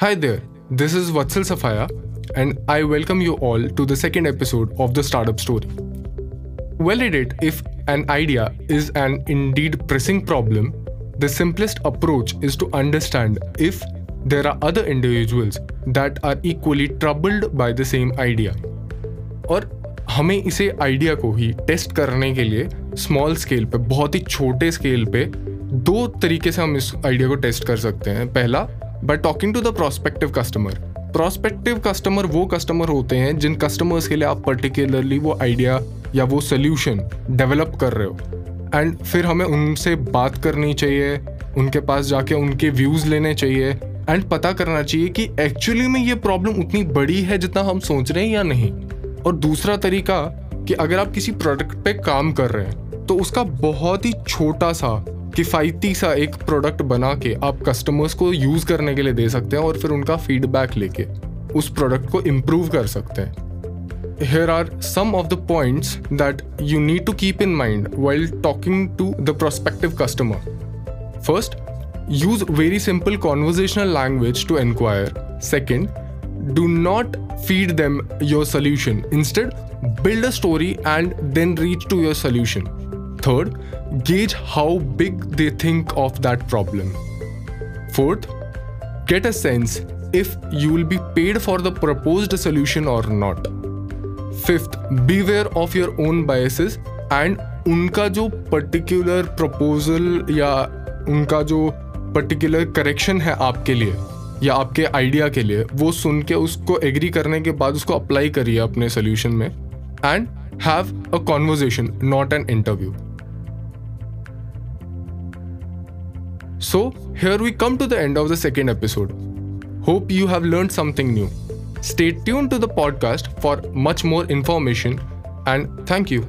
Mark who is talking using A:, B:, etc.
A: Hi there, this is Vatsal Safaya, and I welcome you all to the second episode of the Startup Story. Well, it if an idea is an indeed pressing problem, the simplest approach is to understand if there are other individuals that are equally troubled by the same idea. और हमें इसे idea को ही test करने के लिए small scale पे बहुत ही छोटे स्केल पे दो तरीके से हम इस आइडिया को टेस्ट कर सकते हैं पहला by talking to the prospective customer prospective customer वो कस्टमर होते हैं जिन कस्टमर्स के लिए आप पर्टिकुलरली वो आइडिया या वो सोल्यूशन डेवलप कर रहे हो। एंड फिर हमें उनसे बात करनी चाहिए, उनके पास जाके उनके व्यूज़ लेने चाहिए। एंड पता करना चाहिए कि एक्चुअली में ये प्रॉब्लम उतनी बड़ी है जितना हम सोच रहे हैं या नहीं। और दूसरा तरीका कि अगर आप किसी प्रोडक्ट पे काम कर रहे हैं तो उसका बहुत ही छोटा सा किफ़ायती सा एक प्रोडक्ट बना के आप कस्टमर्स को यूज़ करने के लिए दे सकते हैं और फिर उनका फीडबैक लेके उस प्रोडक्ट को इम्प्रूव कर सकते हैं। Here are some of the points that you need to keep in mind while talking to the prospective customer first use very simple conversational language to enquire second do not feed them your solution instead build a story and then reach to your solution Third, gauge how big they think of that problem. Fourth, get a sense if you will be paid for the proposed solution or not. Fifth, beware of your own biases and उनका जो particular proposal या उनका जो particular correction है आपके लिए या आपके आइडिया के लिए वो सुन के उसको एग्री करने के बाद उसको अप्लाई करिए अपने सोल्यूशन में and have a conversation not an interview So, here we come to the end of the second episode. Hope you have learned something new. Stay tuned to the podcast for much more information and thank you.